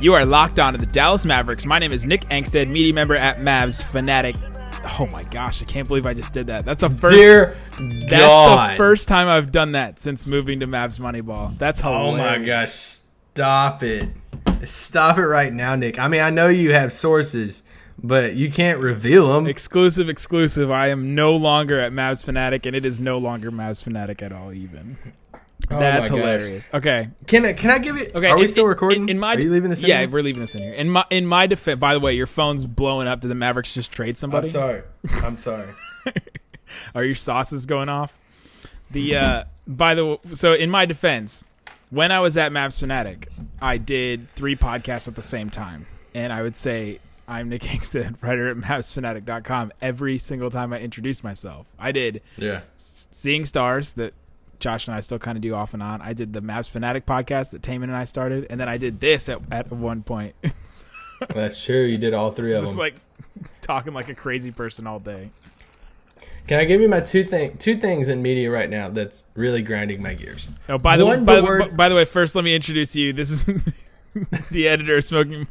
You are locked on to the Dallas Mavericks. My name is Nick Angstadt, media member at Mavs Fanatic. Oh my gosh, I can't believe I just did that. That's the first. Dear that's God. the first time I've done that since moving to Mavs Moneyball. That's hilarious. Oh my gosh, stop it. Stop it right now, Nick. I mean, I know you have sources, but you can't reveal them. Exclusive, exclusive. I am no longer at Mavs Fanatic, and it is no longer Mavs Fanatic at all. Even that's Oh my gosh. hilarious. Okay, Can I, can I give it? Okay, Are we in- still recording? In, in my, Are you leaving this in? Yeah, here? we're leaving this in here. In my in my defense, by the way, your phone's blowing up. Did the Mavericks just trade somebody? I'm sorry. I'm sorry. Are your sauces going off? The uh, by the way, so in my defense, when I was at Mavs Fanatic, I did three podcasts at the same time, and I would say I'm Nick Kingston, writer at MavsFanatic.com. Every single time I introduced myself, I did Yeah. Seeing Stars that Josh and I still kind of do off and on. I did the Mavs Fanatic podcast that Taman and I started, and then I did this at at one point. That's true. You did all three of Just them. Just like talking like a crazy person all day. Can I give you my two thing two things in media right now that's really grinding my gears? Oh, by the One, by the word- by the way, first let me introduce you. This is the editor of Smoking,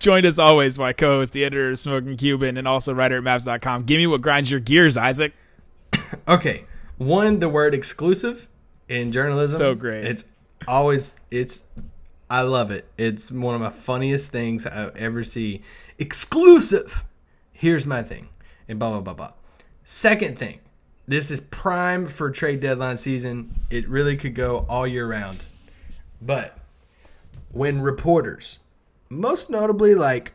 joined as always by co-host, the editor of Smoking Cuban, and also writer at Mavs.com. Give me what grinds your gears, Isaac. Okay. One, the word exclusive in journalism. So great. It's always it's I love it. It's one of my funniest things I ever see. Exclusive. Here's my thing. And blah blah blah blah. Second thing. This is prime for trade deadline season. It really could go all year round. But when reporters, most notably like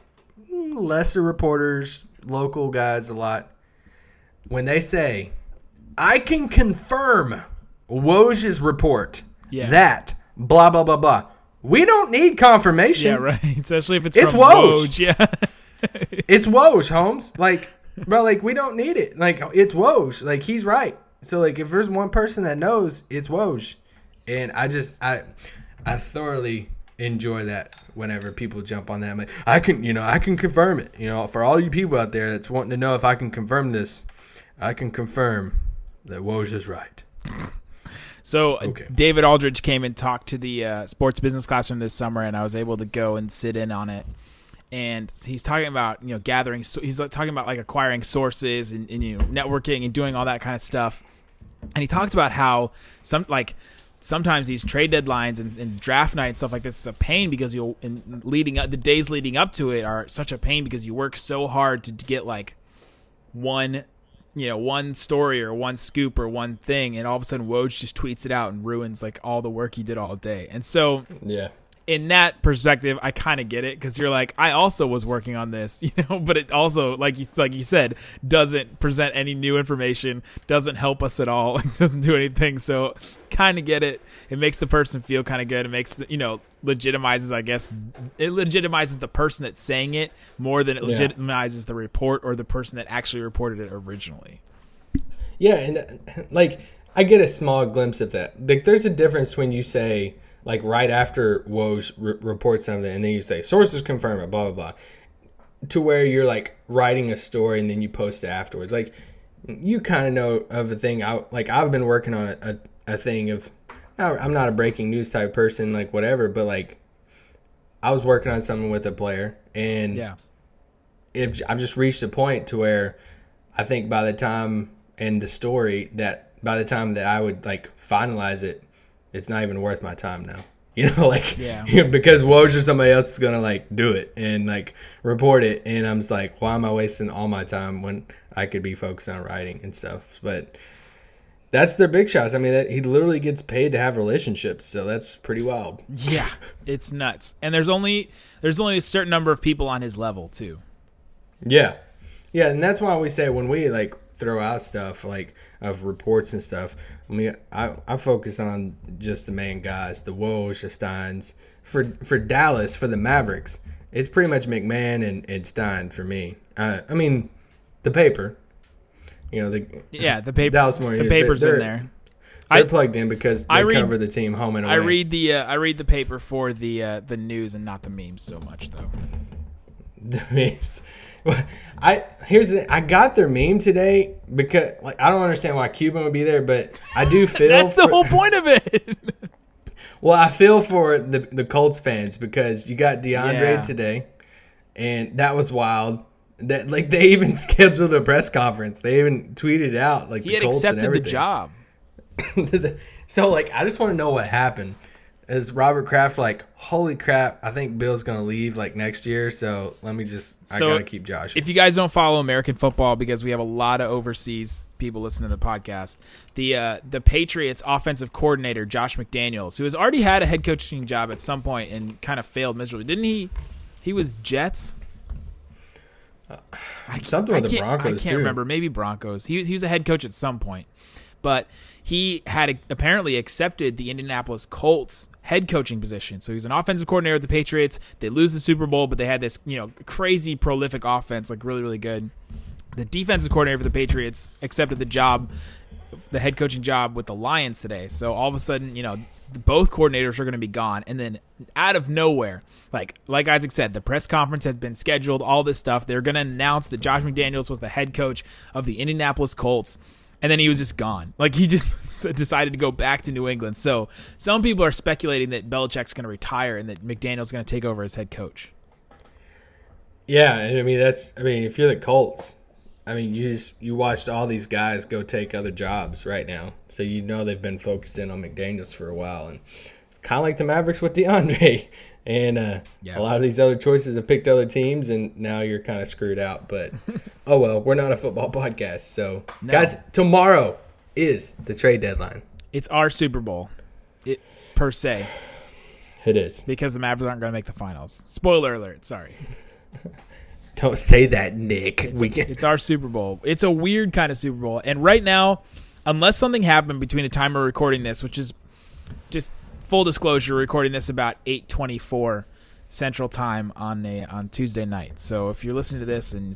mm, lesser reporters, local guys a lot, when they say I can confirm Woj's report Yeah. that blah blah blah blah. We don't need confirmation. Yeah, right. Especially if it's It's from Woj. Woj. Yeah. It's Woj, Holmes. Like, bro, like we don't need it. Like it's Woj. Like he's right. So like if there's one person that knows, it's Woj. And I just I I thoroughly enjoy that whenever people jump on that. Like, I can you know, I can confirm it. You know, for all you people out there that's wanting to know if I can confirm this, I can confirm that Woj is right. So uh, Okay. David Aldridge came and talked to the uh, sports business classroom this summer, and I was able to go and sit in on it. And he's talking about you know gathering. So he's like, talking about like acquiring sources and, and you know networking and doing all that kind of stuff. And he talks about how some like sometimes these trade deadlines and, and draft night and stuff like this is a pain because you'll and leading up the days leading up to it are such a pain because you work so hard to, to get like one you know one story or one scoop or one thing and all of a sudden Woj just tweets it out and ruins like all the work he did all day and so Yeah. In that perspective I kind of get it because you're like I also was working on this you know? But it also like you like you said doesn't present any new information doesn't help us at all doesn't do anything. So kind of get it. It makes the person feel kind of good. It makes the, you know legitimizes I guess it legitimizes the person that's saying it more than it Yeah. legitimizes the report or the person that actually reported it originally. Yeah, and uh, like I get a small glimpse of that. Like, there's a difference when you say like right after Woj re- reports something, and then you say sources confirm it, blah blah blah, to where you're like writing a story and then you post it afterwards. Like, you kind of know of a thing. I like I've been working on a, a, a thing of. I'm not a breaking news type person, like whatever, but like I was working on something with a player, and yeah if I've just reached a point to where I think by the time and the story that by the time that I would like finalize it, it's not even worth my time now. You know, like Yeah. because Woj or somebody else is gonna like do it and like report it, and I'm just like, why am I wasting all my time when I could be focused on writing and stuff? But that's their big shots. I mean, that, he literally gets paid to have relationships, so that's pretty wild. Yeah, it's nuts. And there's only there's only a certain number of people on his level too. Yeah, yeah, and that's why we say when we like throw out stuff like of reports and stuff. I mean, I I focus on just the main guys, the Woj, the Steins, for for Dallas for the Mavericks, it's pretty much MacMahon and, and Stein for me. Uh, I mean, the paper. You know the Yeah, the paper. Dallas Morning the News, paper's in there. They're I- plugged in because they I read- cover the team home and away. I read the uh, I read the paper for the uh, the news and not the memes so much though. the memes. I here's the. I got their meme today because like I don't understand why Cuban would be there, but I do feel That's the whole point of it. Well, I feel for the the Colts fans because you got DeAndre Yeah. today, and that was wild. That like they even scheduled a press conference. They even tweeted out like he the had Colts and accepted the job. so like I just want to know what happened. Is Robert Kraft like, holy crap? I think Bill's gonna leave like next year. So let me just I gotta keep Josh. If you guys don't follow American football, because we have a lot of overseas people listening to the podcast, the uh, the Patriots offensive coordinator Josh McDaniels, who has already had a head coaching job at some point and kind of failed miserably, didn't he? He was Jets. I, Something with the can't- Broncos, I can't too. remember. Maybe Broncos. He he was a head coach at some point, but he had apparently accepted the Indianapolis Colts head coaching position. So he's an offensive coordinator with the Patriots. They lose the Super Bowl, but they had this you know crazy prolific offense, like really really good. The defensive coordinator for the Patriots accepted the job, the head coaching job with the Lions today. So all of a sudden, you know, both coordinators are going to be gone, and then out of nowhere, like like Isaac said, the press conference had been scheduled. All this stuff, they're going to announce that Josh McDaniels was the head coach of the Indianapolis Colts. And then he was just gone. Like he just decided to go back to New England. So some people are speculating that Belichick's going to retire and that McDaniel's going to take over as head coach. Yeah, and I mean that's I mean if you're the Colts, I mean you just you watched all these guys go take other jobs right now, so you know they've been focused in on McDaniels for a while, and kind of like the Mavericks with DeAndre, and uh, Yeah. a lot of these other choices have picked other teams, and now you're kind of screwed out. But oh well, we're not a football podcast, so guys, tomorrow is the trade deadline. It's our Super Bowl, it per se. It is. because the Mavericks aren't going to make the finals. Spoiler alert. Sorry. Don't say that, Nick. we can. It's our Super Bowl. It's a weird kind of Super Bowl. And right now, unless something happened between the time we're recording this, which is just full disclosure, recording this about 8:24 Central Time on a on Tuesday night. So if you're listening to this and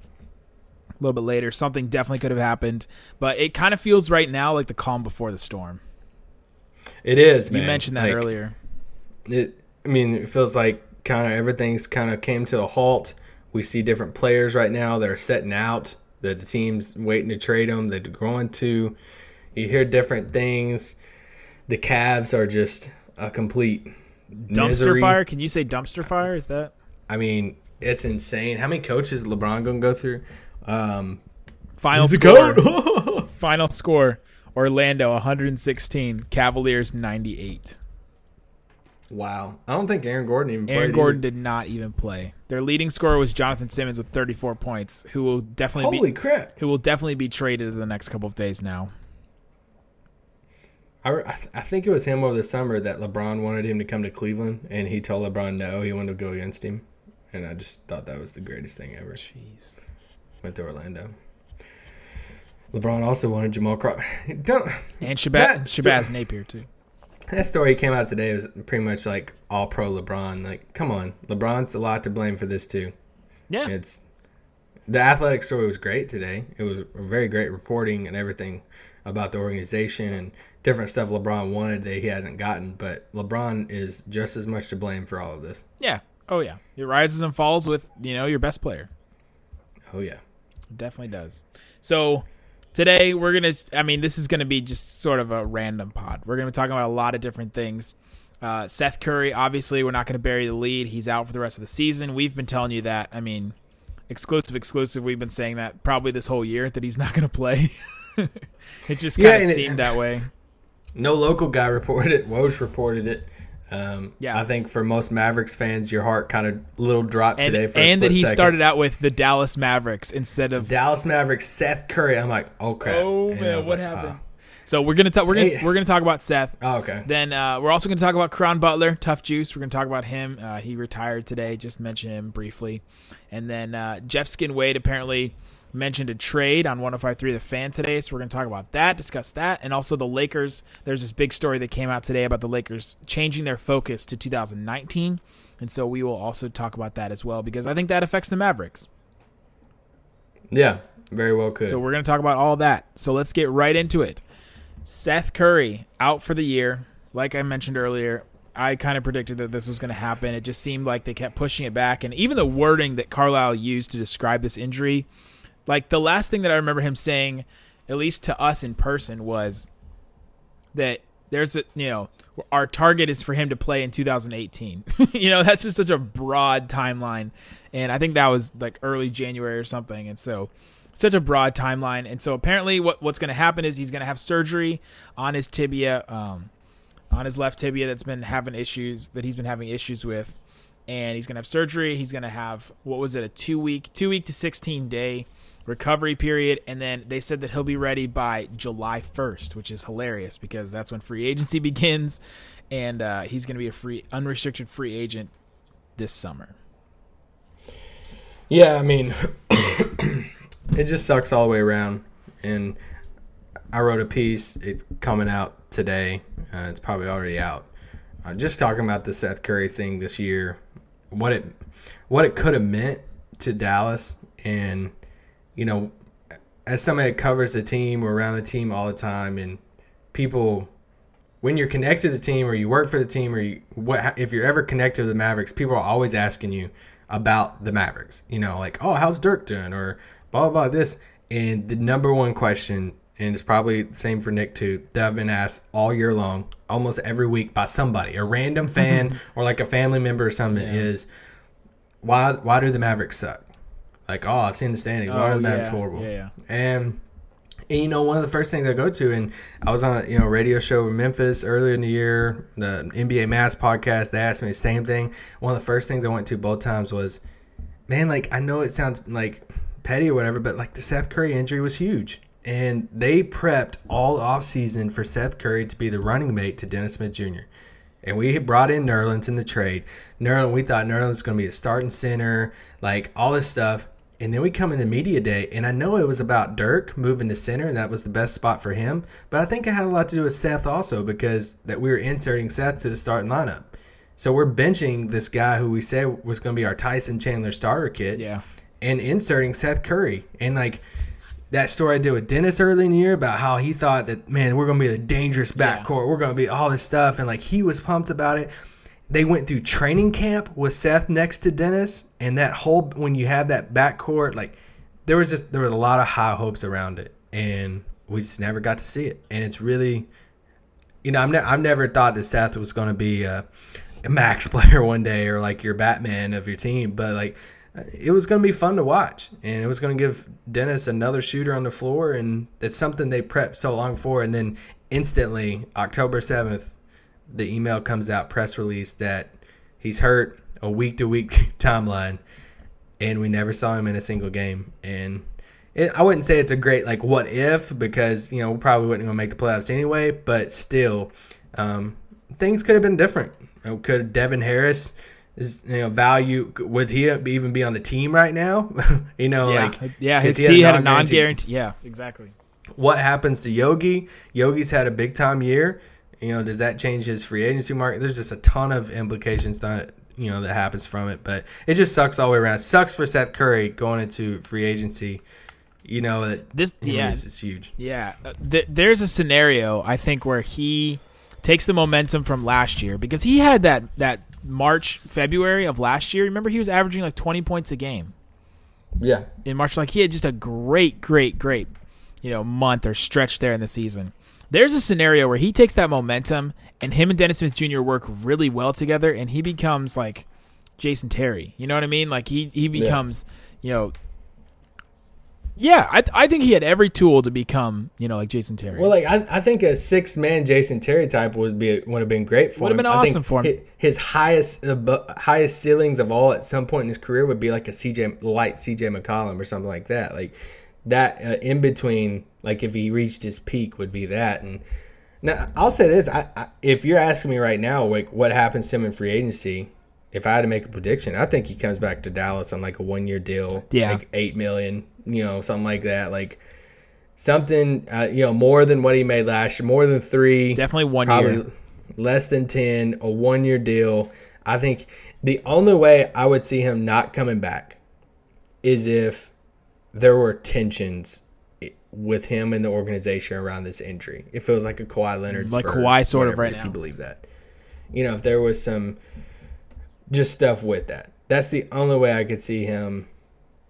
a little bit later, something definitely could have happened, but it kind of feels right now like the calm before the storm. It is. You man. mentioned that Like, earlier. it i mean it feels like kind of everything's kind of came to a halt we see different players right now that are setting out that the team's waiting to trade them they're going to you hear different things the Cavs are just a complete Dumpster misery. fire? Can you say dumpster fire? Is that i mean it's insane how many coaches is lebron gonna go through um final score? Final score: Orlando 116, Cavaliers 98. wow i don't think aaron gordon even Aaron played Gordon either. did not even play. Their leading scorer was Jonathan Simmons with 34 points, who will definitely holy be crap who will definitely be traded in the next couple of days now. I, I th- I think it was him over the summer that LeBron wanted him to come to Cleveland, and he told LeBron no, he wanted to go against him, and I just thought that was the greatest thing ever. Jeez. Went to Orlando. LeBron also wanted Jamal Crawford. Don't And Shabazz, Shabazz Napier too. that story came out today was pretty much like all pro LeBron. Like, come on, LeBron's a lot to blame for this too. Yeah. It's the athletic story was great today. It was very great reporting and everything about the organization and different stuff LeBron wanted that he hasn't gotten. But LeBron is just as much to blame for all of this. Yeah. Oh yeah. It rises and falls with, you know, your best player. Oh yeah, It definitely does. So today we're gonna. I mean, this is gonna be just sort of a random pod. We're gonna be talking about a lot of different things. Uh, Seth Curry, obviously, we're not gonna bury the lead. He's out for the rest of the season. We've been telling you that. I mean, exclusive, exclusive. We've been saying that probably this whole year that he's not gonna play. it just kind of and it- seemed that way. no local guy reported it. Woj reported it. Um, Yeah. I think for most Mavericks fans, your heart kind of little dropped And, today for a and that he second. started out with the Dallas Mavericks instead of Dallas Mavericks Seth Curry. I'm like, oh crap. Oh man, what like, happened? ah. So we're gonna talk. We're gonna Hey. we're gonna talk about Seth. Oh, okay. Then uh, we're also going to talk about Caron Butler, Tough Juice. We're going to talk about him. Uh, he retired today. Just mention him briefly. And then uh, Jeff Skin Wade apparently mentioned a trade on 105.3 The Fan today, so we're going to talk about that, discuss that, and also the Lakers. There's this big story that came out today about the Lakers changing their focus to 2019, and so we will also talk about that as well because I think that affects the Mavericks. Yeah, very well could. So we're going to talk about all that. So let's get right into it. Seth Curry out for the year. Like I mentioned earlier, I kind of predicted that this was going to happen. It just seemed like they kept pushing it back, and even the wording that Carlisle used to describe this injury, like the last thing that I remember him saying, at least to us in person, was that there's a you know our target is for him to play in 2018. you know that's just such a broad timeline, and I think that was like early January or something, and so such a broad timeline. And so apparently, what what's going to happen is he's going to have surgery on his tibia, um, on his left tibia that's been having issues that he's been having issues with, and he's going to have surgery. He's going to have what was it a two week, two week to sixteen day recovery period, and then they said that he'll be ready by July first, which is hilarious because that's when free agency begins, and uh, he's going to be a free unrestricted free agent this summer. Yeah, I mean, it just sucks all the way around. And I wrote a piece. It's coming out today. Uh, it's probably already out. Uh, just talking about the Seth Curry thing this year, what it what it could have meant to Dallas, and you know, as somebody that covers the team or around the team all the time, and people when you're connected to the team or you work for the team or you, what if you're ever connected to the Mavericks, people are always asking you about the Mavericks. You know, like, oh, how's Dirk doing? Or blah, blah, blah, this. And the number one question, and it's probably the same for Nick too, that I've been asked all year long, almost every week by somebody, a random mm-hmm. fan or like a family member or something, is why why do the Mavericks suck? Like, oh, I've seen the standings. Why are Oh, the Mavericks yeah, horrible? yeah, yeah. And and you know, one of the first things I go to, and I was on a you know radio show in Memphis earlier in the year, the NBA Mass podcast. They asked me the same thing. One of the first things I went to both times was, man, like I know it sounds like petty or whatever, but like the Seth Curry injury was huge, and they prepped all off season for Seth Curry to be the running mate to Dennis Smith Jr. And we had brought in Nerlens in the trade. Nerlens, we thought Nerlens was going to be a starting center, like all this stuff. And then we come in the media day, and I know it was about Dirk moving to center, and that was the best spot for him. But I think it had a lot to do with Seth also, because that we were inserting Seth to the starting lineup. So we're benching this guy who we said was going to be our Tyson Chandler starter kit, Yeah. and inserting Seth Curry. And like that story I did with Dennis early in the year about how he thought that man, we're gonna be a dangerous backcourt. We're gonna be all this stuff, and like he was pumped about it. They went through training camp with Seth next to Dennis, and that whole when you have that backcourt, like there was just there was a lot of high hopes around it, and we just never got to see it. And it's really, you know, I'm ne- I've never thought that Seth was gonna be a, a max player one day or like your Batman of your team, but like it was going to be fun to watch and it was going to give Dennis another shooter on the floor and it's something they prepped so long for and then instantly October 7th the email comes out press release that he's hurt a week to week timeline and we never saw him in a single game and it, I wouldn't say it's a great like what if because you know we probably wouldn't going to make the playoffs anyway but still um, things could have been different You know, could Devin Harris is you know value would he even be on the team right now you know Yeah, like yeah. His he he had a non-guaranteed- non-guarantee. Yeah, exactly. what happens to Yogi? Yogi's had a big time year. You know, does that change his free agency market? There's just a ton of implications that you know that happens from it, but it just sucks all the way around. sucks for Seth Curry going into free agency. You know that This- yeah. is, huge. Yeah, uh, th- there's a scenario I think where he takes the momentum from last year because he had that that March February of last year. Remember, he was averaging like 20 points a game Yeah, in March. Like he had just a great, great, great, you know, month or stretch there in the season. There's a scenario where he takes that momentum and him and Dennis Smith Jr. work really well together, and he becomes like Jason Terry. You know what I mean? Like he he becomes, you know. Yeah, I, I think he had every tool to become, you know, like Jason Terry. Well, like I, I think a six man Jason Terry type would be would have been great for Would have him. been I think awesome for him. hi- His highest uh, highest ceilings of all at some point in his career would be like a CJ light CJ McCollum or something like that. Like that uh, in between, like if he reached his peak, would be that. And now I'll say this: I, I, if you're asking me right now, like what happens to him in free agency. If I had to make a prediction, I think he comes back to Dallas on like a one year deal, Yeah. like eight million, you know, something like that. Like something, uh, you know, more than what he made last year, more than three, Definitely one year. less than 10, a one year deal. I think the only way I would see him not coming back is if there were tensions with him and the organization around this injury. It feels like a Kawhi Leonard, Like Spurs, Kawhi sort of whatever, right if now. you believe that. You know, if there was some just stuff with that. That's the only way I could see him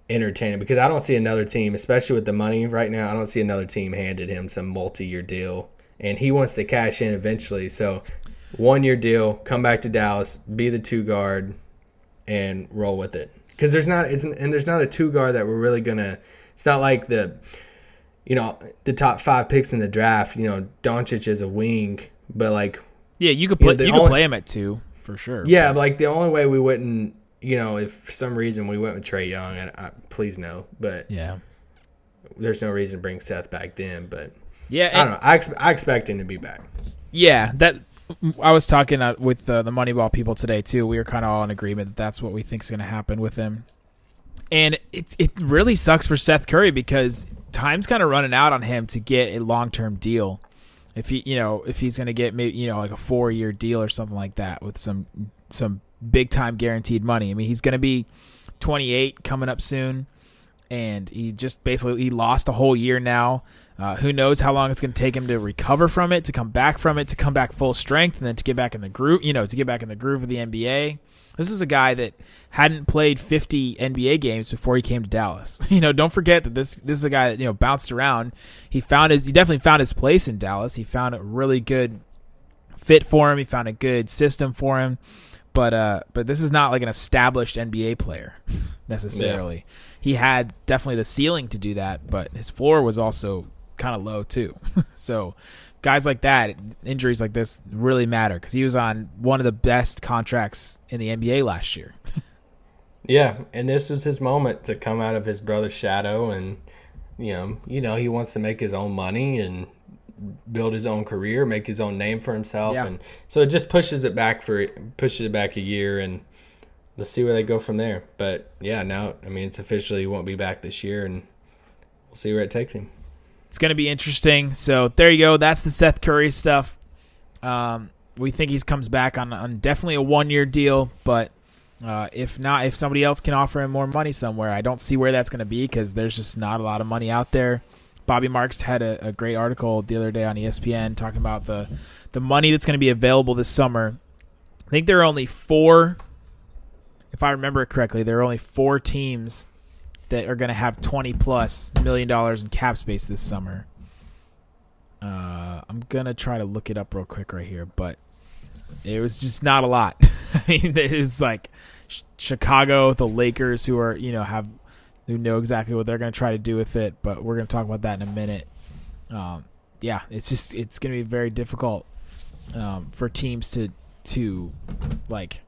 entertaining because I don't see another team, especially with the money right now. I don't see another team handed him some multi-year deal, and he wants to cash in eventually. So, one-year deal, come back to Dallas, be the two guard, and roll with it. Because there's not, it's and there's not a two guard that we're really gonna. It's not like the, you know, the top five picks in the draft. You know, Doncic is a wing, but like Yeah, you could play. you could only- play him at two for sure. yeah, but, like the only way we wouldn't, you know, if for some reason we went with Trae Young, and I, please no, but yeah, there's no reason to bring Seth back then. But yeah. I don't know. I, ex- I expect him to be back. Yeah, that I was talking uh, with uh, the Moneyball people today too. We were kind of all in agreement that that's what we think is going to happen with him. And it it really sucks for Seth Curry because time's kind of running out on him to get a long term deal. If he, you know, if he's going to get maybe you know like a four year deal or something like that with some some big time guaranteed money. I mean, he's going to be 28 coming up soon, and he just basically he lost a whole year now. Uh, who knows how long it's going to take him to recover from it, to come back from it, to come back full strength, and then to get back in the groove. You know, to get back in the groove of the NBA. This is a guy that hadn't played 50 NBA games before he came to Dallas. You know, don't forget that this this is a guy that you know bounced around. He found his he definitely found his place in Dallas. He found a really good fit for him. He found a good system for him. But uh, but this is not like an established NBA player necessarily. He had definitely the ceiling to do that, but his floor was also kind of low too. so guys like that, injuries like this really matter because he was on one of the best contracts in the NBA last year. Yeah, and this was his moment to come out of his brother's shadow, and you know, you know, he wants to make his own money and build his own career, make his own name for himself, Yeah. and so it just pushes it back for pushes it back a year, and let's see where they go from there. But yeah, now I mean, it's officially he won't be back this year, and we'll see where it takes him. It's going to be interesting. So there you go. That's the Seth Curry stuff. Um, we think he comes back on, on definitely a one year deal, but uh, if not, if somebody else can offer him more money somewhere, I don't see where that's going to be because there's just not a lot of money out there. Bobby Marks had a, a great article the other day on ESPN talking about the the money that's going to be available this summer. I think there are only four, if I remember it correctly, there are only four teams that are going to have 20 plus million dollars in cap space this summer. Uh, I'm going to try to look it up real quick right here, but it was just not a lot. I mean, it was like Ch- Chicago, the Lakers, who are, you know, have, who know exactly what they're going to try to do with it, but we're going to talk about that in a minute. Um, yeah, it's just, it's going to be very difficult um, for teams to, to like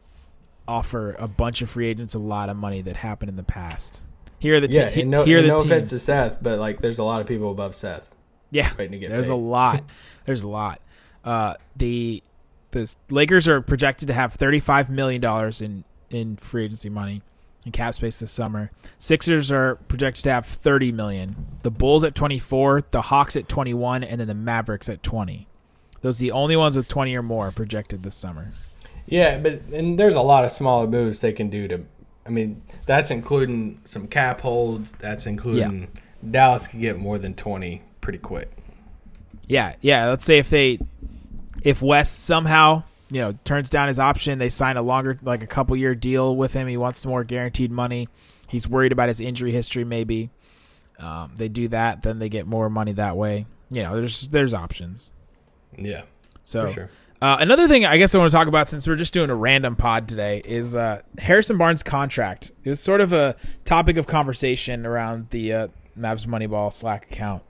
offer a bunch of free agents a lot of money that happened in the past. Here are the te- Yeah, and no, here are the no offense to. Seth, but like, the's a lot of people above Seth. Yeah, waiting to get there's paid. a lot. There's a lot. Uh, the the Lakers are projected to have 35 million dollars in in free agency money in cap space this summer. Sixers are projected to have 30 million. The Bulls at 24, the Hawks at 21, and then the Mavericks at 20. Those are the only ones with 20 or more projected this summer. Yeah, but and there's a lot of smaller moves they can do to. I mean, that's including some cap holds. That's including Dallas could get more than twenty pretty quick. Yeah, yeah. Let's say if they, if Wes somehow you know turns down his option, they sign a longer, like a couple year deal with him. He wants more guaranteed money. He's worried about his injury history. Maybe um, they do that, then they get more money that way. You know, there's there's options. Yeah, So for sure. Uh, another thing I guess I want to talk about since we're just doing a random pod today is uh, Harrison Barnes' contract. It was sort of a topic of conversation around the uh, Mavs Moneyball Slack account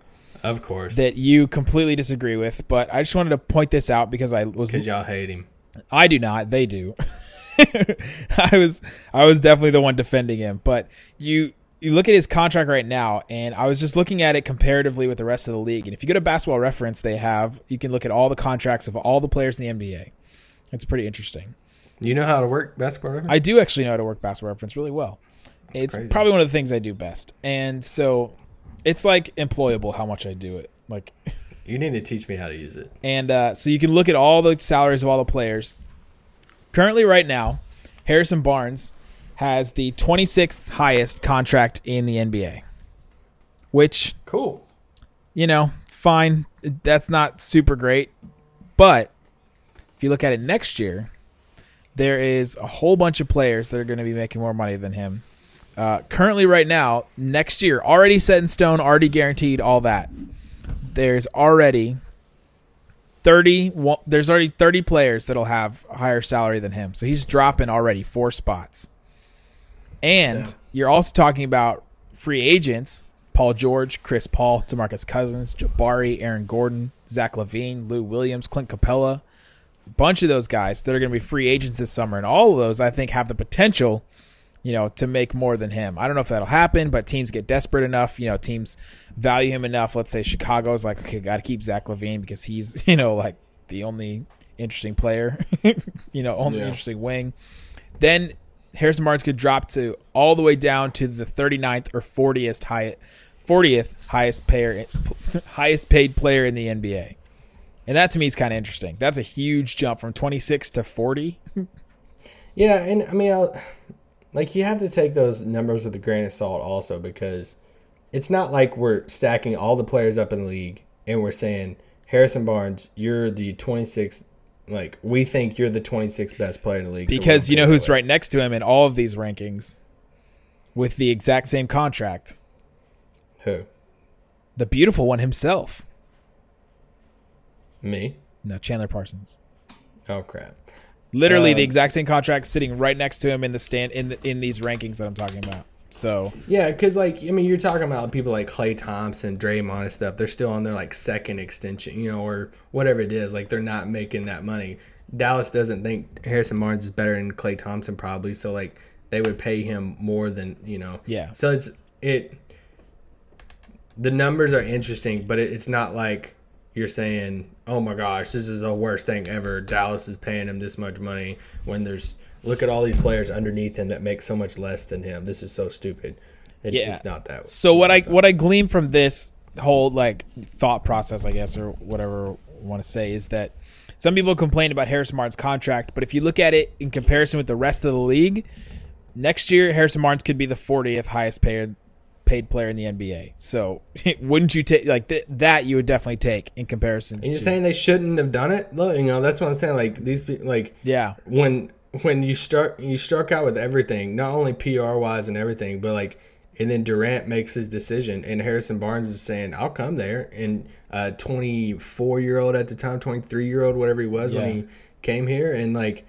Of course, that you completely disagree with, but I just wanted to point this out because I was because y'all hate him. I do not, they do. I was I was definitely the one defending him, but you you look at his contract right now and I was just looking at it comparatively with the rest of the league. And if you go to basketball reference, they have you can look at all the contracts of all the players in the NBA. It's pretty interesting. You know how to work basketball reference? I do actually know how to work basketball reference really well. it's crazy. probably one of the things I do best. And so it's like employable how much I do it. Like you need to teach me how to use it. and uh, so you can look at all the salaries of all the players. Currently right now, Harrison Barnes has the 26th highest contract in the NBA. Which Cool. you know, fine. That's not super great. But if you look at it next year, there is a whole bunch of players that are going to be making more money than him. Uh, currently, right now, next year, already set in stone, already guaranteed, all that. There's already 30 wa- there's already 30 players that'll have a higher salary than him. So he's dropping already four spots. And Yeah. you're also talking about free agents, Paul George, Chris Paul, DeMarcus Cousins, Jabari, Aaron Gordon, Zach LaVine, Lou Williams, Clint Capela. A bunch of those guys that are going to be free agents this summer and all of those I think have the potential you know, to make more than him. I don't know if that'll happen, but teams get desperate enough. You know, teams value him enough. Let's say Chicago's like, okay, got to keep Zach LaVine because he's, you know, like the only interesting player, you know, only Yeah. interesting wing. Then Harrison Barnes could drop to all the way down to the 39th or 40th highest, 40th highest payer, highest paid player in the NBA. And that to me is kind of interesting. That's a huge jump from 26 to 40. Yeah, and I mean, I'll, like you have to take those numbers with a grain of salt also because it's not like we're stacking all the players up in the league and we're saying Harrison Barnes, you're the 26th. Like we think you're the 26th best player in the league because we'll you know who's right next to him in all of these rankings with the exact same contract Who? the beautiful one himself Me? no chandler parsons Oh crap! literally Uh, the exact same contract sitting right next to him in the stand in the, in these rankings that i'm talking about so Yeah, because like I mean, you're talking about people like Klay Thompson, Draymond, and stuff. They're still on their like second extension, you know, or whatever it is. Like they're not making that money. Dallas doesn't think Harrison Barnes is better than Klay Thompson, probably. So like they would pay him more than you know. Yeah. So it's it. The numbers are interesting, but it, it's not like you're saying, "Oh my gosh, this is the worst thing ever." Dallas is paying him this much money when there's look at all these players underneath him that make so much less than him. This is so stupid. It, Yeah. It's not that. so what i so- what i glean from this whole like thought process i guess or whatever I want to say is that some people complain about harrison barnes contract but if you look at it in comparison with the rest of the league next year harrison barnes could be the 40th highest paid paid player in the nba so wouldn't you take like th- that you would definitely take in comparison And you're to- saying they shouldn't have done it? Look, you know, that's what I'm saying. Like these, like yeah when when you start you struck out with everything, not only PR wise and everything, but like and then Durant makes his decision and Harrison Barnes is saying, I'll come there and uh twenty four year old at the time, twenty three year old, whatever he was Yeah. when he came here and like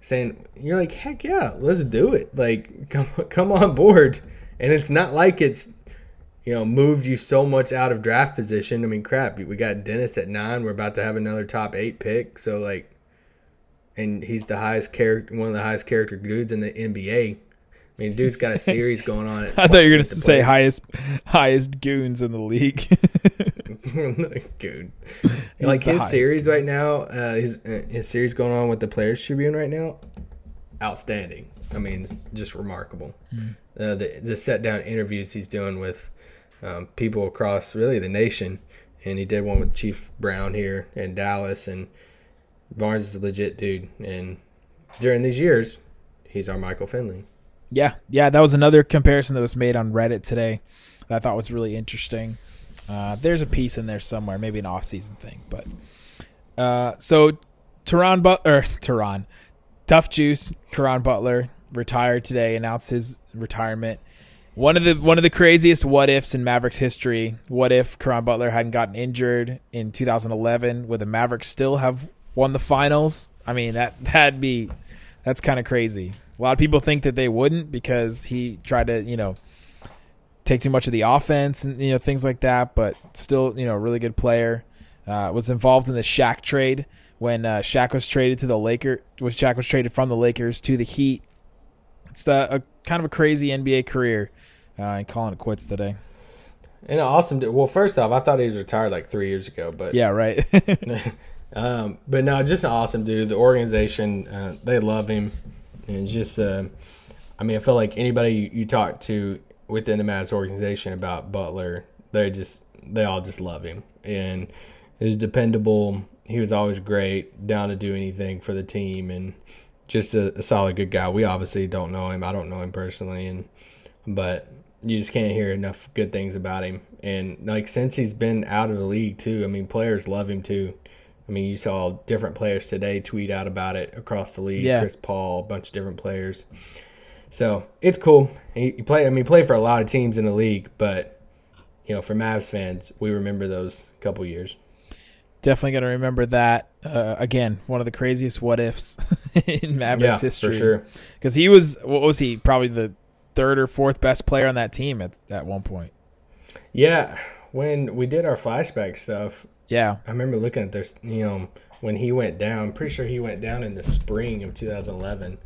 saying you're like, Heck yeah, let's do it. Like come come on board. And it's not like it's you know, moved you so much out of draft position. I mean, crap, we got Dennis at nine. We're about to have another top eight pick. So, like, and he's the highest character, one of the highest character dudes in the NBA. I mean, dude's got a series going on. At, i thought you were gonna say highest highest goons in the league Dude, like his series right now, uh, his uh, his series going on with the Players Tribune right now, outstanding. I mean, it's just remarkable. Hmm. Uh, the the set down interviews he's doing with um, people across really the nation, and he did one with Chief Brown here in Dallas, and Barnes is a legit dude. And during these years, he's our Michael Finley. Yeah, yeah, that was another comparison that was made on Reddit today that I thought was really interesting. Uh, there's a piece in there somewhere, maybe an off-season thing, but uh, so Teron but or Teron, Tough Juice, Teron Butler retired today, announced his retirement. One of the one of the craziest what ifs in Mavericks history. What if Caron Butler hadn't gotten injured in 2011? Would the Mavericks still have won the finals? I mean that that'd be that's kind of crazy. A lot of people think that they wouldn't because he tried to you know take too much of the offense and you know things like that. But still, you know, a really good player. Uh, was involved in the Shaq trade when uh, Shaq was traded to the Laker. When Shaq was traded from the Lakers to the Heat. It's a, a kind of a crazy NBA career. Uh, and calling it quits today. And awesome. Well, first off, I thought he was retired like three years ago, but Yeah, right. um, but no, just an awesome dude. The organization, uh, they love him, and just, uh, I mean, I feel like anybody you, talk to within the Mavs organization about Butler, they just, they all just love him, and he's dependable. He was always great, down to do anything for the team, and just a, a solid good guy. We obviously don't know him. I don't know him personally, and but you just can't hear enough good things about him. And like since he's been out of the league too, I mean, players love him too. I mean, you saw different players today tweet out about it across the league. Yeah. Chris Paul, a bunch of different players. So it's cool. He play. I mean, he played for a lot of teams in the league, but you know, for Mavs fans, we remember those couple years. Definitely going to remember that. Uh, again, one of the craziest what ifs in Mavericks Yeah, history. for sure. Because he was, what was he? Probably the third or fourth best player on that team at, at one point. Yeah, when we did our flashback stuff, Yeah. I remember looking at this, you know, when he went down. I'm pretty sure he went down in the spring of 2011,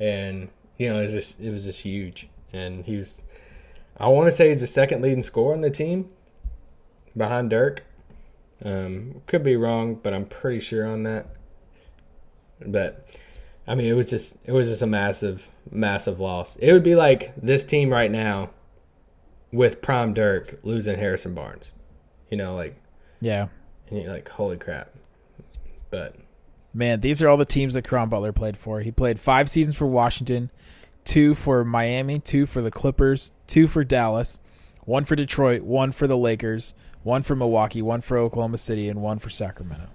and you know, it was just it was just huge. And he was, I want to say he's the second leading scorer on the team, behind Dirk. Um, could be wrong, but I'm pretty sure on that. But I mean, it was just it was just a massive, massive loss. It would be like this team right now, with Prime Dirk losing Harrison Barnes. You know, like Yeah. And you're like, holy crap. But Man, these are all the teams that Caron Butler played for. He played five seasons for Washington, two for Miami, two for the Clippers, two for Dallas, one for Detroit, one for the Lakers, one for Milwaukee, one for Oklahoma City, and one for Sacramento.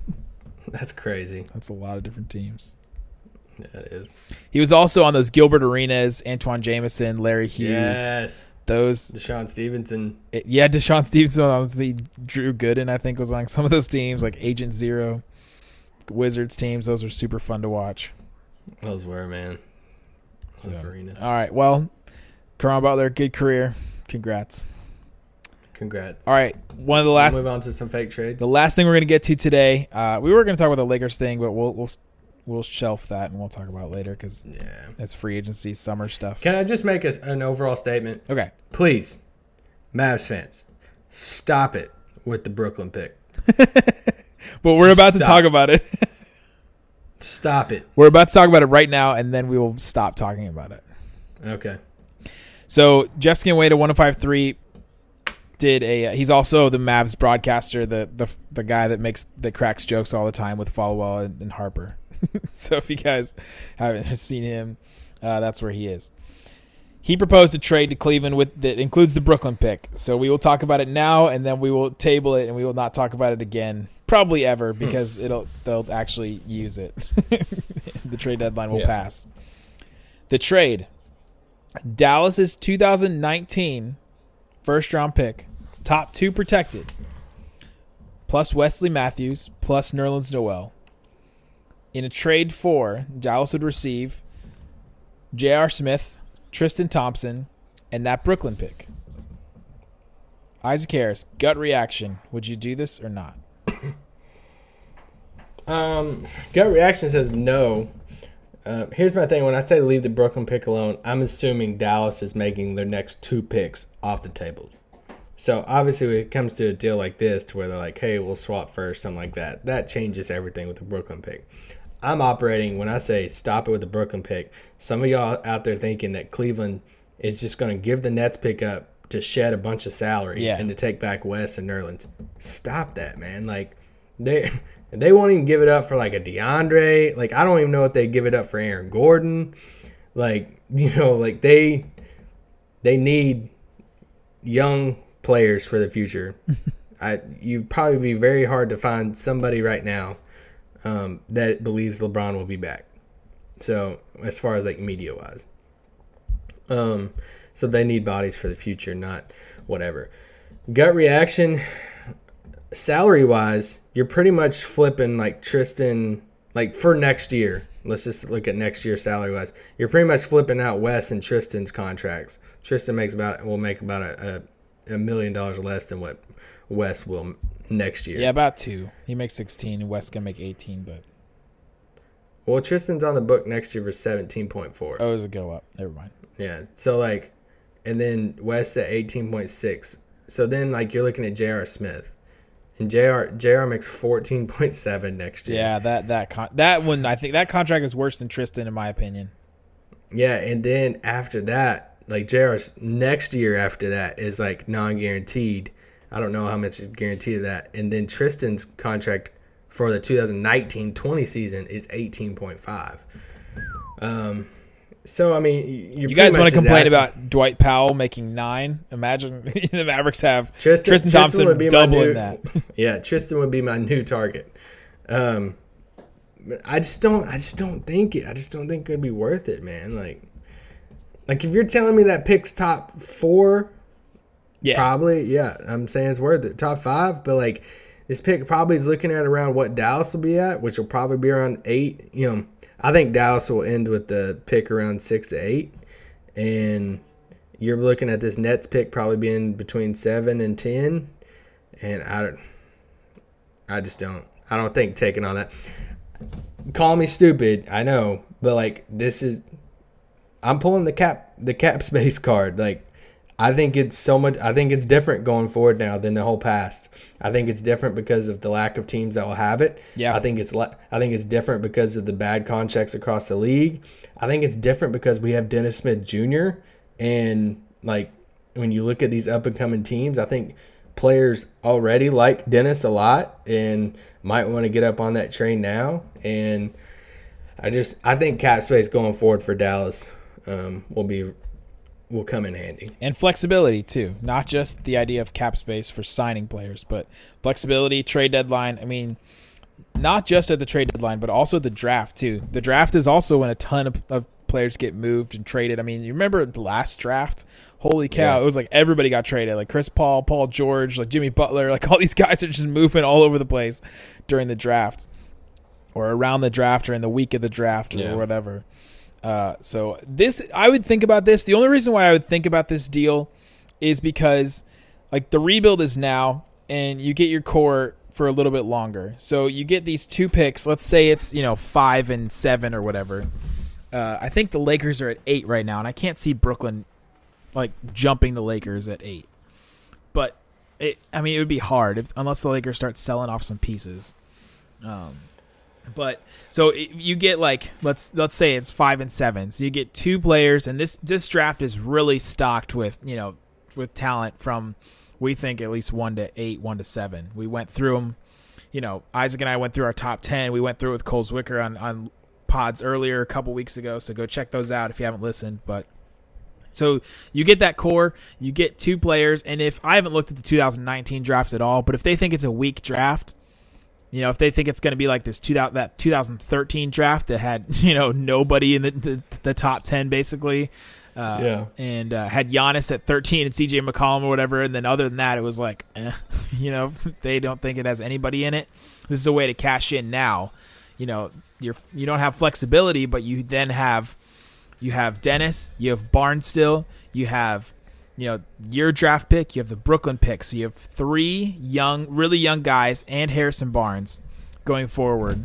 that's crazy. That's a lot of different teams. Yeah, it is. He was also on those Gilbert Arenas, Antawn Jamison, Larry Hughes. Yes. Those, DeShawn Stevenson. it- yeah, DeShawn Stevenson, honestly, Drew Gooden, I think, was on some of those teams, like Agent Zero, Wizards teams. Those were super fun to watch. Those were, man. So, all right, well, Caron Butler, good career. Congrats. Congrats. All right, one of the Last, last, move on to some fake trades. the last thing we're gonna get to today. Uh, we were gonna talk about the Lakers thing, but we'll we'll we'll shelf that and we'll talk about it later because yeah. it's free agency summer stuff. Can I just make a, an overall statement? Okay, Please, Mavs fans, stop it with the Brooklyn pick. but we're about to talk about it. Stop it. we're about to talk about it right now, and then we will stop talking about it. Okay. So Jeff Skin Wade to 1053 did a. Uh, he's also the Mavs broadcaster, the the the guy that makes that cracks jokes all the time with Followill and, and Harper. so if you guys haven't seen him, uh, that's where he is. He proposed a trade to Cleveland with that includes the Brooklyn pick. So we will talk about it now, and then we will table it, and we will not talk about it again, probably ever, because it'll they'll actually use it. the trade deadline will Yeah. pass. The trade. Dallas's 2019 first round pick, top two protected, plus Wesley Matthews, plus Nerlens Noel. In a trade for, Dallas would receive J.R. Smith, Tristan Thompson, and that Brooklyn pick. Isaac Harris, gut reaction. Would you do this or not? Um, gut reaction says no. Uh, here's my thing: when I say leave the Brooklyn pick alone, I'm assuming Dallas is making their next two picks off the table. So obviously, when it comes to a deal like this, to where they're like, "Hey, we'll swap first, something like that, that changes everything with the Brooklyn pick. I'm operating when I say stop it with the Brooklyn pick. Some of y'all out there thinking that Cleveland is just going to give the Nets pick up to shed a bunch of salary Yeah. and to take back Wes and Nerlens. Stop that, man. Like they they won't even give it up for like a DeAndre. Like I don't even know if they give it up for Aaron Gordon. Like you know, like they they need young players for the future. I you'd probably be very hard to find somebody right now um, that believes LeBron will be back. So as far as like media wise, um, so they need bodies for the future, not whatever. Gut reaction, salary wise, you're pretty much flipping like Tristan, like for next year. Let's just look at next year salary wise. You're pretty much flipping out Wes and Tristan's contracts. Tristan makes about will make about a, a, a million dollars less than what Wes will next year. Yeah, about two. He makes 16, and Wes gonna make 18, but Well, Tristan's on the book next year for seventeen point four. oh, it's it go up? Never mind. Yeah. So like, and then Wes at eighteen point six. so then like you're looking at J.R. Smith, and J.R. J.R. makes fourteen point seven next year. Yeah, that that con- that one I think that contract is worse than Tristan in my opinion. Yeah, and then after that, like J.R.'s next year after that is like non-guaranteed. I don't know how much is guaranteed of that. And then Tristan's contract for the 2019-20 season is 18.5. Um, so I mean, You guys want to complain about Dwight Powell making nine? Imagine the Mavericks have Tristan, Tristan, Thompson would be my doubling new- that. Yeah, Tristan would be my new target. Um, I just don't. I just don't think it. I just don't think it'd be worth it, man. Like, like if you're telling me that pick's top four, Yeah, probably, yeah, I'm saying it's worth it. Top five, but like this pick probably is looking at around what Dallas will be at, which will probably be around eight. You know, I think Dallas will end with the pick around six to eight, and you're looking at this Nets pick probably being between seven and ten, and I don't, I just don't, I don't think taking on that. Call me stupid, I know, but like this is, I'm pulling the cap, the cap space card, like. I think it's so much. I think it's different going forward now than the whole past. I think it's different because of the lack of teams that will have it. Yeah. I think it's. I think it's different because of the bad contracts across the league. I think it's different because we have Dennis Smith Jr. and like when you look at these up and coming teams, I think players already like Dennis a lot and might want to get up on that train now. And I just I think cap space going forward for Dallas um, will be will come in handy. and flexibility too. Not just the idea of cap space for signing players, but flexibility, trade deadline. I mean, not just at the trade deadline, but also the draft too. The draft is also when a ton of, of players get moved and traded. I mean, you remember the last draft? Holy cow! Yeah. It was like everybody got traded, like Chris Paul, Paul George, like Jimmy Butler, like all these guys are just moving all over the place during the draft, or around the draft, or in the week of the draft, or Yeah. whatever. Uh, so this, I would think about this. The only reason why I would think about this deal is because, like, the rebuild is now, and you get your core for a little bit longer. So you get these two picks. Let's say it's you know five and seven or whatever. Uh, I think the Lakers are at eight right now, and I can't see Brooklyn like jumping the Lakers at eight. But it, I mean, it would be hard if unless the Lakers start selling off some pieces. Um, but so you get like let's let's say it's five and seven, so you get two players, and this this draft is really stocked with you know with talent from we think at least one to eight, one to seven. We went through them. You know, Isaac and I went through our top ten. We went through it with Cole Zwicker on on pods earlier a couple weeks ago, so go check those out if you haven't listened. But so you get that core, you get two players, and if I haven't looked at the 2019 draft at all, but if they think it's a weak draft, you know, if they think it's going to be like this 2000, that 2013 draft that had you know nobody in the the, the top 10 basically, uh, Yeah. and uh, had Giannis at 13 and CJ McCollum or whatever, and then other than that, it was like, eh, you know, they don't think it has anybody in it. This is a way to cash in now. You know, you're you don't have flexibility, but you then have you have Dennis, you have Barnes still, you have you know your draft pick, you have the Brooklyn pick, so you have three young, really young guys and Harrison Barnes going forward.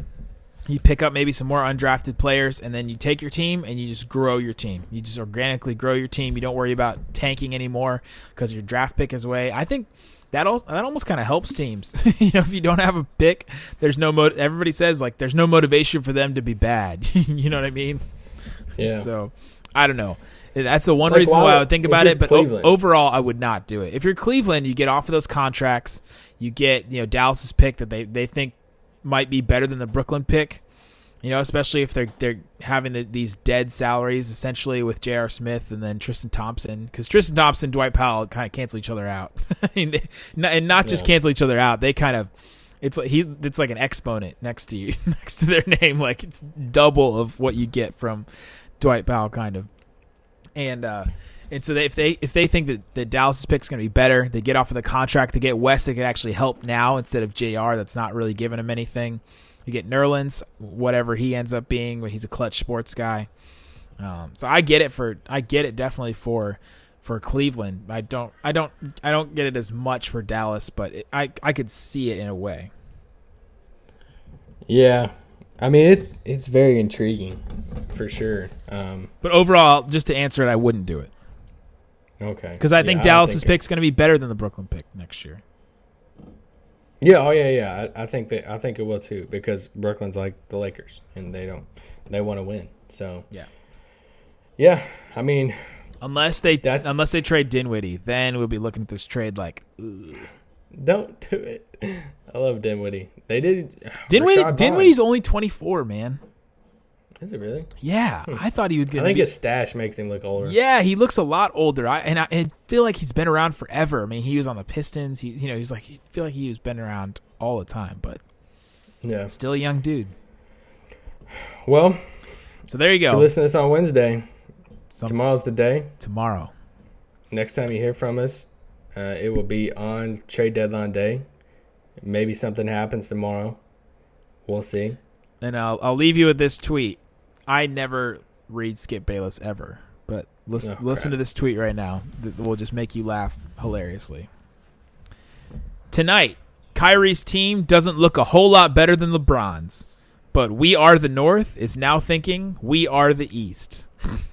You pick up maybe some more undrafted players, and then you take your team and you just grow your team. You just organically grow your team. You don't worry about tanking anymore because your draft pick is away. I think that al- that almost kind of helps teams. you know, if you don't have a pick, there's no mo- everybody says like there's no motivation for them to be bad. you know what I mean? Yeah. So I don't know. That's the one Like, reason why why I would- think about it. But o- overall, I would not do it. If you're Cleveland, you get off of those contracts. You get you know Dallas's pick that they, they think might be better than the Brooklyn pick. You know, especially if they're they're having the, these dead salaries essentially with J.R. Smith and then Tristan Thompson because Tristan Thompson, Dwight Powell kind of cancel each other out, I mean, they, and not just Yeah. cancel each other out. They kind of it's like he's it's like an exponent next to you next to their name, like it's double of what you get from Dwight Powell, kind of. And uh, and so they, if they if they think that, that Dallas's pick is going to be better, they get off of the contract to get Wes that could actually help now instead of Jr. That's not really giving him anything. You get Nerlens, whatever he ends up being, but he's a Klutch Sports guy. Um, so I get it for I get it definitely for for Cleveland. I don't I don't I don't get it as much for Dallas, but it, I I could see it in a way. Yeah, I mean it's it's very intriguing, for sure. Um, But overall, just to answer it, I wouldn't do it. Okay. because I think Yeah, Dallas's think it- pick's going to be better than the Brooklyn pick next year. Yeah. Oh yeah. Yeah. I, I think that I think it will too because Brooklyn's like the Lakers and they don't they want to win. So Yeah. yeah. I mean, Unless they That's- unless they trade Dinwiddie, then we'll be looking at this trade like don't do it. I love Dinwiddie. They did. Dinwiddie. Dinwiddie's only twenty four, man. Is it really? Yeah, hmm. I thought he was I think be. his stash makes him look older. Yeah, he looks a lot older. I and I, I feel like he's been around forever. I mean, he was on the Pistons. He, you know, he's like, I feel like he was been around all the time, but Yeah. still a young dude. Well, So there you go. listen to this on Wednesday. Tomorrow's the day. tomorrow. Next time you hear from us, uh, it will be on trade deadline day. Maybe something happens tomorrow. We'll see. And I'll I'll leave you with this tweet. I never read Skip Bayless ever, but listen Oh, listen to this tweet right now that will just make you laugh hilariously. Tonight, Kyrie's team doesn't look a whole lot better than LeBron's, but we are the North is now thinking we are the East.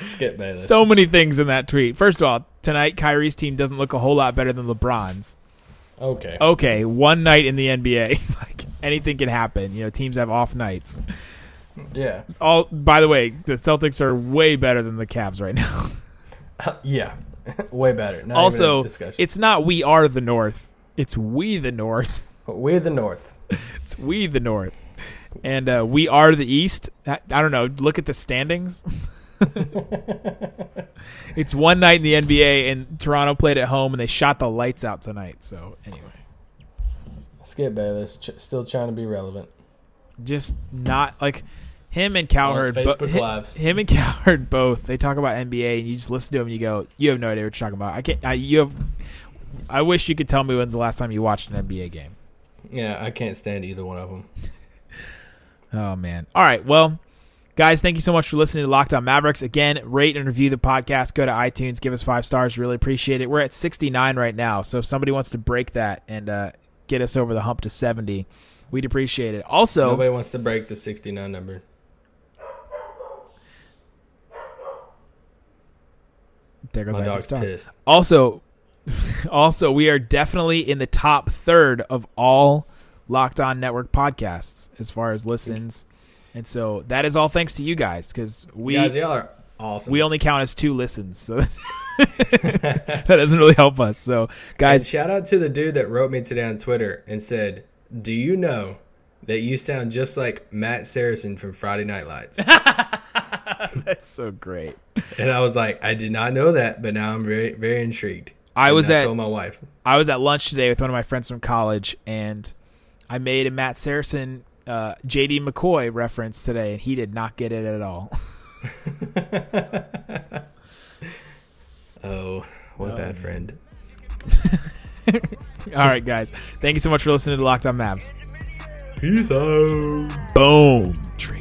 Skip Bayless. So many things in that tweet. First of all, tonight Kyrie's team doesn't look a whole lot better than LeBron's. okay. Okay, one night in the NBA, like anything can happen. You know, teams have off nights. Yeah. All by the way, the Celtics are way better than the Cavs right now. Yeah. Way better. Not also, discussion. it's not we are the North. It's we the North. We're the North. It's we the North. And uh, we are the East. I, I don't know. Look at the standings. it's one night in the NBA, and Toronto played at home, and they shot the lights out tonight. So anyway, Skip Bayless. Ch- still trying to be relevant. just not like him and Cowherd. Facebook him, Live. him and Cowherd both. They talk about NBA, and you just listen to them, and you go, "You have no idea what you're talking about." I can't. I, you have. I wish you could tell me when's the last time you watched an NBA game. Yeah, I can't stand either one of them. Oh man. All right. Well, guys, thank you so much for listening to Locked On Mavericks. Again, rate and review the podcast. Go to iTunes, give us five stars. Really appreciate it. We're at 69 right now, so if somebody wants to break that and uh, get us over the hump to 70, we'd appreciate it. Also, Nobody wants to break the 69 number. there goes My dog's pissed. Also, also, we are definitely in the top third of all Locked On Network podcasts as far as listens, and so that is all thanks to you guys because we Guys, y'all are awesome. we only count as two listens, so that doesn't really help us. So, And guys, shout out to the dude that wrote me today on Twitter and said, "Do you know that you sound just like Matt Saracen from Friday Night Lights?" that's so great. and I was like, "I did not know that, but now I'm very very intrigued." I And was I at told my wife. I was at lunch today with one of my friends from college, and I made a Matt Saracen, uh, J.D. McCoy reference today, and he did not get it at all. Oh, what a bad friend. all right, guys, thank you so much for listening to Locked On Mavs. Peace out. Boom. Tree.